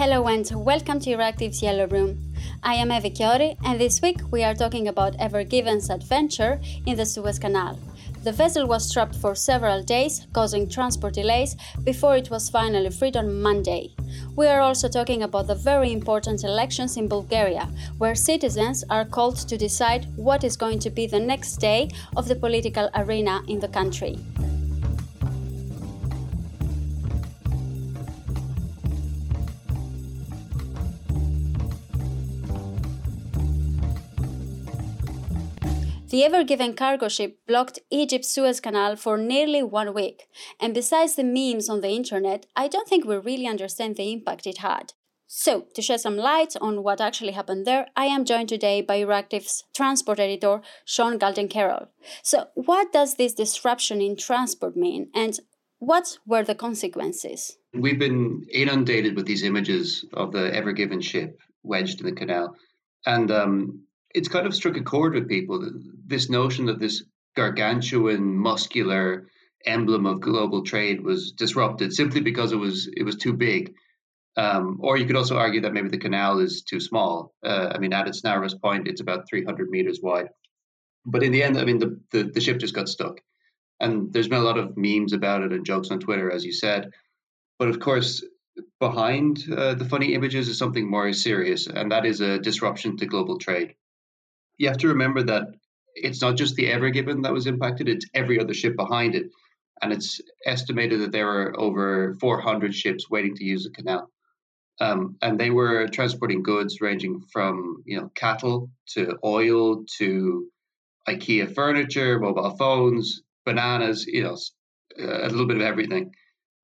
Hello and welcome to Euractiv's Yellow Room. I am Evi Chiori, and this week we are talking about Ever Given's adventure in the Suez Canal. The vessel was trapped for several days, causing transport delays before it was finally freed on Monday. We are also talking about the very important elections in Bulgaria, where citizens are called to decide what is going to be the next day of the political arena in the country. The Ever Given cargo ship blocked Egypt's Suez Canal for nearly one week, and besides the memes on the internet, I don't think we really understand the impact it had. So, to shed some light on what actually happened there, I am joined today by Euractiv's transport editor, Sean Goulding Carroll. So, what does this disruption in transport mean, and what were the consequences? We've been inundated with these images of the Ever Given ship wedged in the canal. And um, it's kind of struck a chord with people. This notion that this gargantuan, muscular emblem of global trade was disrupted simply because it was it was too big. Um, or you could also argue that maybe the canal is too small. Uh, I mean, at its narrowest point, it's about 300 meters wide. But in the end, I mean, the, the, the ship just got stuck. And there's been a lot of memes about it and jokes on Twitter, as you said. But of course, behind uh, the funny images is something more serious, and that is a disruption to global trade you have to remember that it's not just the Ever Given that was impacted, it's every other ship behind it. And it's estimated that there were over 400 ships waiting to use the canal. Um, and they were transporting goods ranging from you know cattle to oil to IKEA furniture, mobile phones, bananas, you know, a little bit of everything.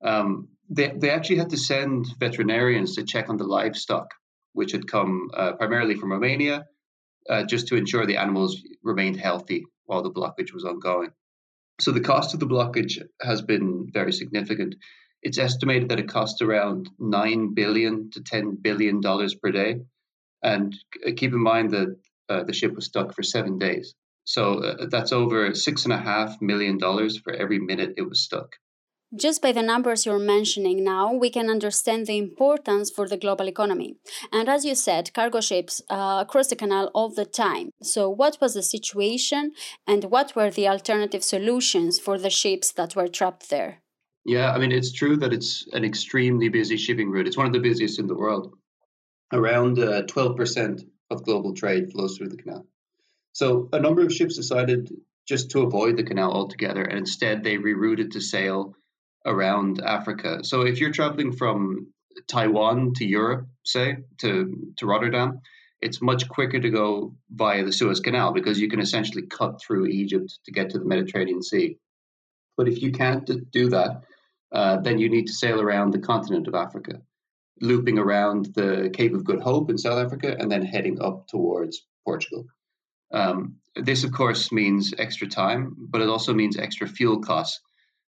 Um, they they actually had to send veterinarians to check on the livestock, which had come uh, primarily from Romania uh, just to ensure the animals remained healthy while the blockage was ongoing. So the cost of the blockage has been very significant. It's estimated that it cost around nine billion to ten billion dollars per day, and keep in mind that uh, the ship was stuck for seven days. So uh, that's over six and a half million dollars for every minute it was stuck. Just by the numbers you're mentioning now, we can understand the importance for the global economy. And as you said, cargo ships uh, cross the canal all the time. So, what was the situation and what were the alternative solutions for the ships that were trapped there? Yeah, I mean, it's true that it's an extremely busy shipping route. It's one of the busiest in the world. Around uh, 12% of global trade flows through the canal. So, a number of ships decided just to avoid the canal altogether, and instead they rerouted to sail around Africa. So if you're traveling from Taiwan to Europe, say to to Rotterdam, it's much quicker to go via the Suez Canal because you can essentially cut through Egypt to get to the Mediterranean Sea. But if you can't do that, uh, then you need to sail around the continent of Africa, looping around the Cape of Good Hope in South Africa and then heading up towards Portugal. Um, this, of course, means extra time, but it also means extra fuel costs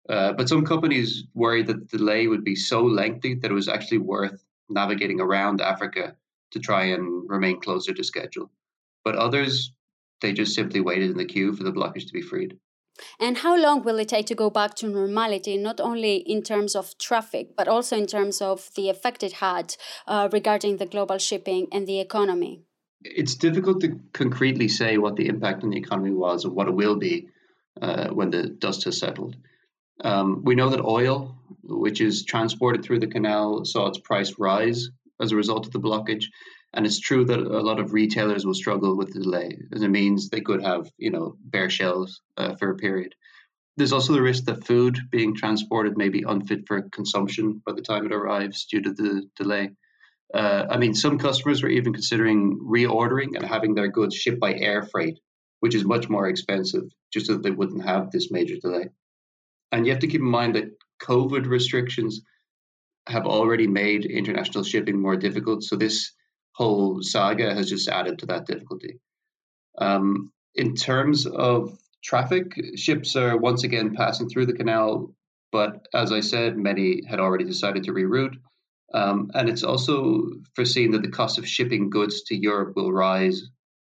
uh, but some companies worried that the delay would be so lengthy that it was actually worth navigating around Africa to try and remain closer to schedule. But others, they just simply waited in the queue for the blockage to be freed. And how long will it take to go back to normality, not only in terms of traffic, but also in terms of the effect it had uh, regarding the global shipping and the economy? It's difficult to concretely say what the impact on the economy was or what it will be uh, when the dust has settled. Um, we know that oil, which is transported through the canal, saw its price rise as a result of the blockage. And it's true that a lot of retailers will struggle with the delay, as it means they could have, you know, bare shelves uh, for a period. There's also the risk that food being transported may be unfit for consumption by the time it arrives due to the delay. Uh, I mean, some customers were even considering reordering and having their goods shipped by air freight, which is much more expensive, just so that they wouldn't have this major delay. And you have to keep in mind that COVID restrictions have already made international shipping more difficult. So this whole saga has just added to that difficulty. Um, in terms of traffic, ships are once again passing through the canal, but as I said, many had already decided to reroute. Um, and it's also foreseen that the cost of shipping goods to Europe will rise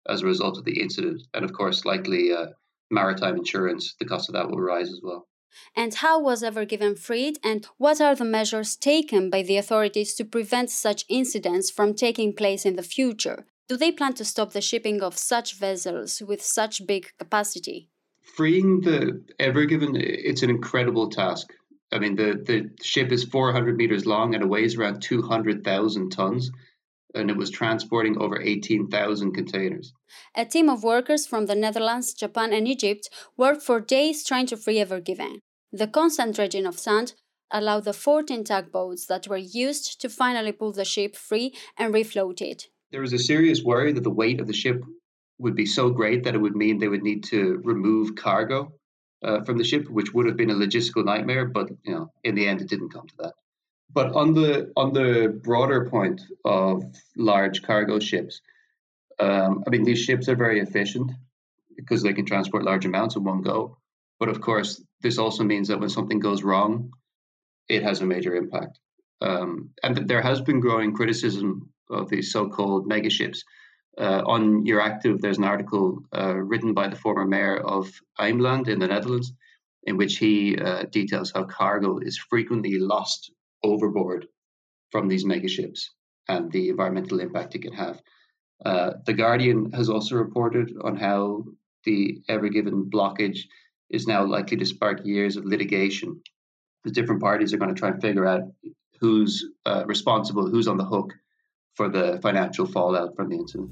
as a result of the incident. And of course, likely uh, maritime insurance, the cost of that will rise as well. And how was Ever Given freed, and what are the measures taken by the authorities to prevent such incidents from taking place in the future? Do they plan to stop the shipping of such vessels with such big capacity? Freeing the Ever Given, it's an incredible task. I mean, the, the ship is 400 meters long and it weighs around 200,000 tons and it was transporting over 18,000 containers. A team of workers from the Netherlands, Japan, and Egypt worked for days trying to free Ever Given. The constant dredging of sand allowed the 14 tugboats that were used to finally pull the ship free and refloat it. There was a serious worry that the weight of the ship would be so great that it would mean they would need to remove cargo uh, from the ship, which would have been a logistical nightmare. But you know, in the end, it didn't come to that. But on the on the broader point of large cargo ships, um, I mean these ships are very efficient because they can transport large amounts in one go. But of course, this also means that when something goes wrong, it has a major impact. Um, and there has been growing criticism of these so-called megaships. Uh, on Euractiv, there's an article uh, written by the former mayor of Ameland in the Netherlands, in which he uh, details how cargo is frequently lost overboard from these megaships and the environmental impact it can have. Uh, the Guardian has also reported on how the Ever Given blockage is now likely to spark years of litigation. The different parties are going to try and figure out who's uh, responsible, who's on the hook for the financial fallout from the incident.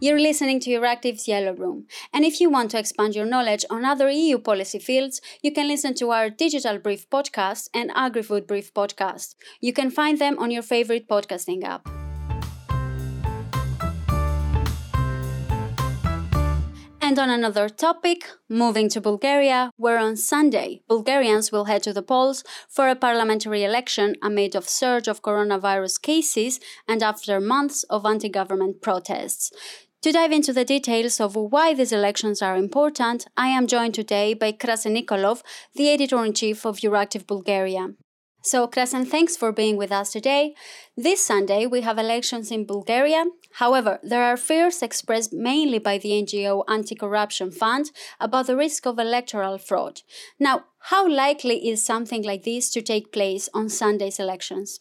You're listening to Euractiv's Yellow Room. And if you want to expand your knowledge on other EU policy fields, you can listen to our Digital Brief podcast and AgriFood Brief podcast. You can find them on your favorite podcasting app. And on another topic, moving to Bulgaria, where on Sunday, Bulgarians will head to the polls for a parliamentary election amid a surge of coronavirus cases and after months of anti-government protests. To dive into the details of why these elections are important, I am joined today by Krasen Nikolov, the editor-in-chief of Euractiv Bulgaria. So, Krasen, thanks for being with us today. This Sunday, we have elections in Bulgaria. However, there are fears expressed mainly by the NGO Anti Corruption Fund about the risk of electoral fraud. Now, how likely is something like this to take place on Sunday's elections?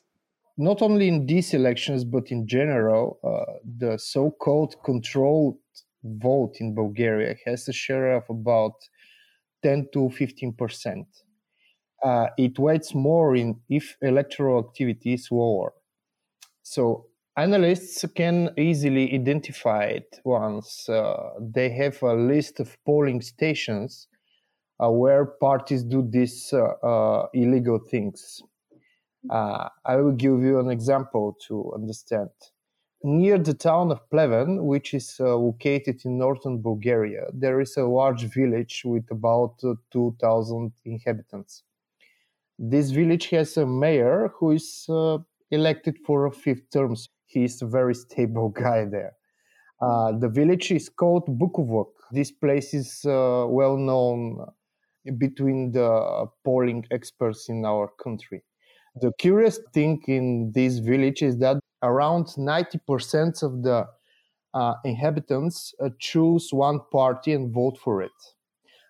Not only in these elections, but in general, uh, the so called controlled vote in Bulgaria has a share of about 10 to 15 percent. Uh, it weighs more in if electoral activity is lower. So analysts can easily identify it once uh, they have a list of polling stations uh, where parties do these uh, uh, illegal things. Uh, I will give you an example to understand. Near the town of Pleven, which is uh, located in northern Bulgaria, there is a large village with about uh, 2,000 inhabitants. This village has a mayor who is uh, elected for a fifth term. He is a very stable guy there. Uh, the village is called Bukovlak. This place is uh, well known between the polling experts in our country. The curious thing in this village is that around 90% of the uh, inhabitants uh, choose one party and vote for it.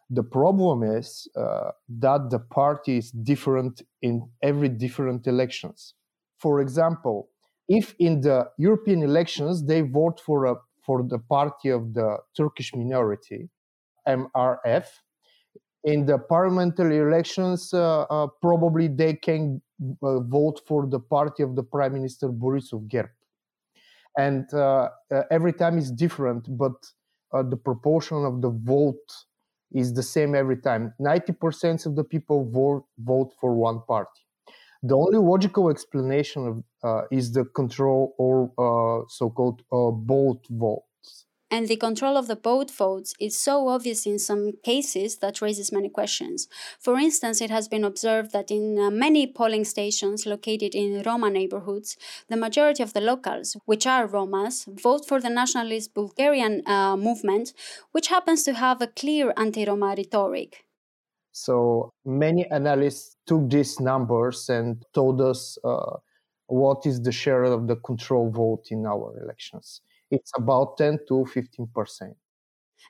The problem is uh, that the party is different in every different elections. For example, if in the European elections they vote for a, for the party of the Turkish minority, MRF, in the parliamentary elections, uh, uh, probably they can uh, vote for the party of the Prime Minister Borisov GERB. And uh, uh, every time is different, but uh, the proportion of the vote is the same every time. 90% of the people vote, vote for one party. The only logical explanation of, is the control or so called both vote and the control of the boat votes is so obvious in some cases that raises many questions. For instance, it has been observed that in uh, many polling stations located in Roma neighborhoods, the majority of the locals, which are Romas, vote for the nationalist Bulgarian uh, movement, which happens to have a clear anti Roma rhetoric. So many analysts took these numbers and told us uh, what is the share of the control vote in our elections. It's about 10 to 15 percent.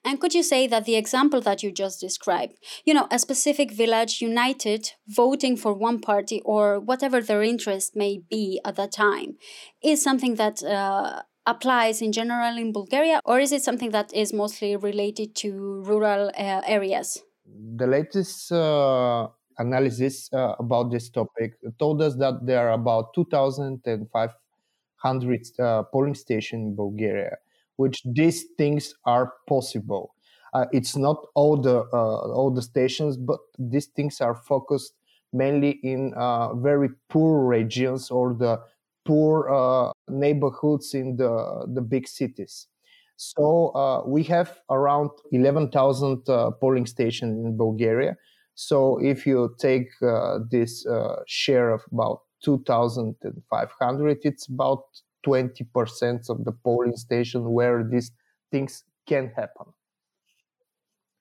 And could you say that the example that you just described, you know, a specific village united voting for one party or whatever their interest may be at that time, is something that uh, applies in general in Bulgaria, or is it something that is mostly related to rural uh, areas? The latest uh, analysis uh, about this topic told us that there are about 2,500 uh, polling stations in Bulgaria which these things are possible. Uh, it's not all the uh, all the stations, but these things are focused mainly in uh, very poor regions or the poor uh, neighborhoods in the the big cities. So uh, we have around eleven thousand uh, polling stations in Bulgaria. So if you take this share of about 2,500, it's about 20% of the polling station where these things can happen.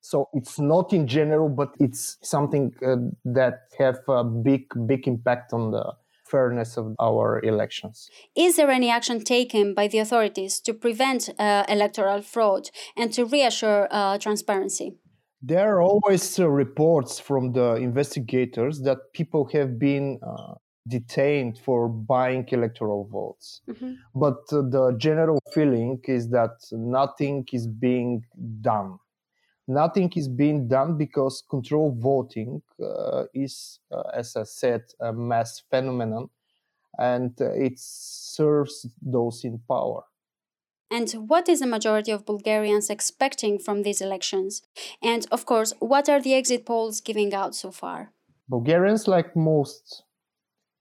So it's not in general, but it's something uh, that have a big, big impact on the fairness of our elections. Is there any action taken by the authorities to prevent uh, electoral fraud and to reassure uh, transparency? There are always uh, reports from the investigators that people have been uh, detained for buying electoral votes. Mm-hmm. But uh, the general feeling is that nothing is being done. Nothing is being done because control voting uh, is, uh, as I said, a mass phenomenon and uh, it serves those in power. And what is the majority of Bulgarians expecting from these elections? And of course, what are the exit polls giving out so far? Bulgarians, like most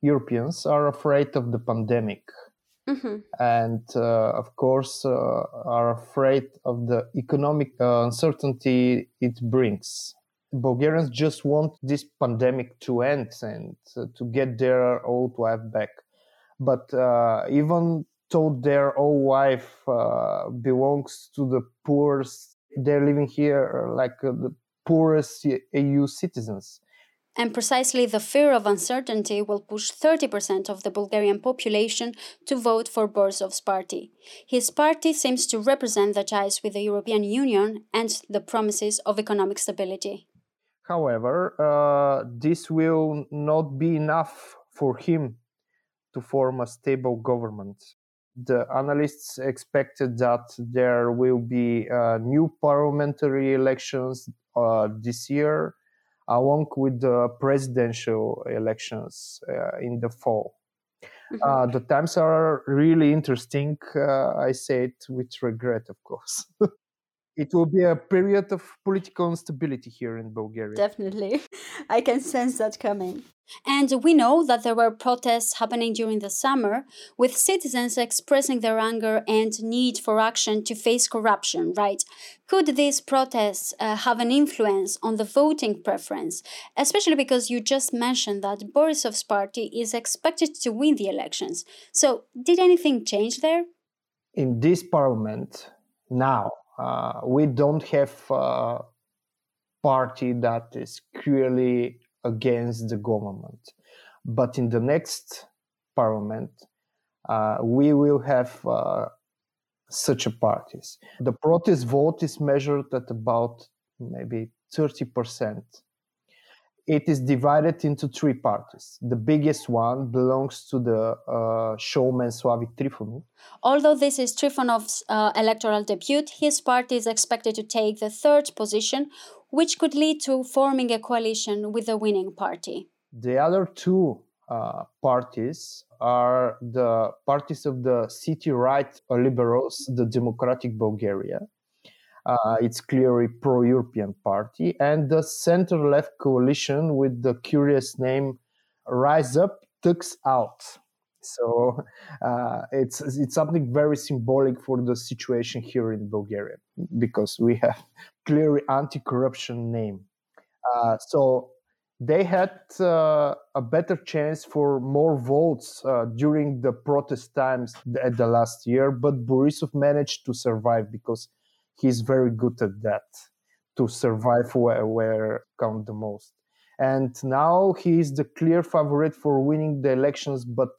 Europeans are afraid of the pandemic. Mm-hmm. And uh, of course, uh, are afraid of the economic uh, uncertainty it brings. Bulgarians just want this pandemic to end and uh, to get their old wife back. But uh, even though their old wife uh, belongs to the poorest, they're living here like the poorest EU citizens and precisely the fear of uncertainty will push 30% of the Bulgarian population to vote for Borisov's party. His party seems to represent the ties with the European Union and the promises of economic stability. However, uh, this will not be enough for him to form a stable government. The analysts expected that there will be uh, new parliamentary elections uh, this year along with the presidential elections uh, in the fall. Mm-hmm. Uh, the times are really interesting. Uh, I say it with regret, of course. it will be a period of political instability here in Bulgaria. Definitely. I can sense that coming. And we know that there were protests happening during the summer, with citizens expressing their anger and need for action to face corruption, right? Could these protests uh, have an influence on the voting preference, especially because you just mentioned that Borisov's party is expected to win the elections? So, did anything change there? In this parliament, now, uh, we don't have a party that is clearly against the government. But in the next parliament, uh, we will have uh, such a parties. The protest vote is measured at about maybe 30% it is divided into three parties. The biggest one belongs to the uh, showman Slavi Trifonov. Although this is Trifonov's uh, electoral debut, his party is expected to take the third position, which could lead to forming a coalition with the winning party. The other two uh, parties are the parties of the city right liberals, the Democratic Bulgaria, uh, it's clearly pro-European party, and the center-left coalition with the curious name "Rise Up, Thugs Out." So uh, it's it's something very symbolic for the situation here in Bulgaria because we have clearly anti-corruption name. Uh, so they had uh, a better chance for more votes uh, during the protest times at the last year, but Borisov managed to survive because he's very good at that to survive where, where count the most. And now he is the clear favorite for winning the elections, but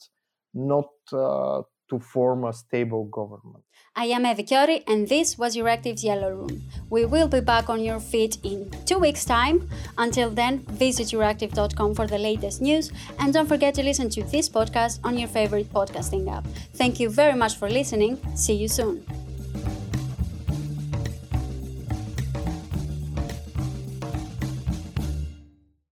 not uh, to form a stable government. I am Evi Chiori, and this was Euractiv's Yellow Room. We will be back on your feed in two weeks' time. Until then, visit euractiv.com for the latest news, and don't forget to listen to this podcast on your favorite podcasting app. Thank you very much for listening. See you soon.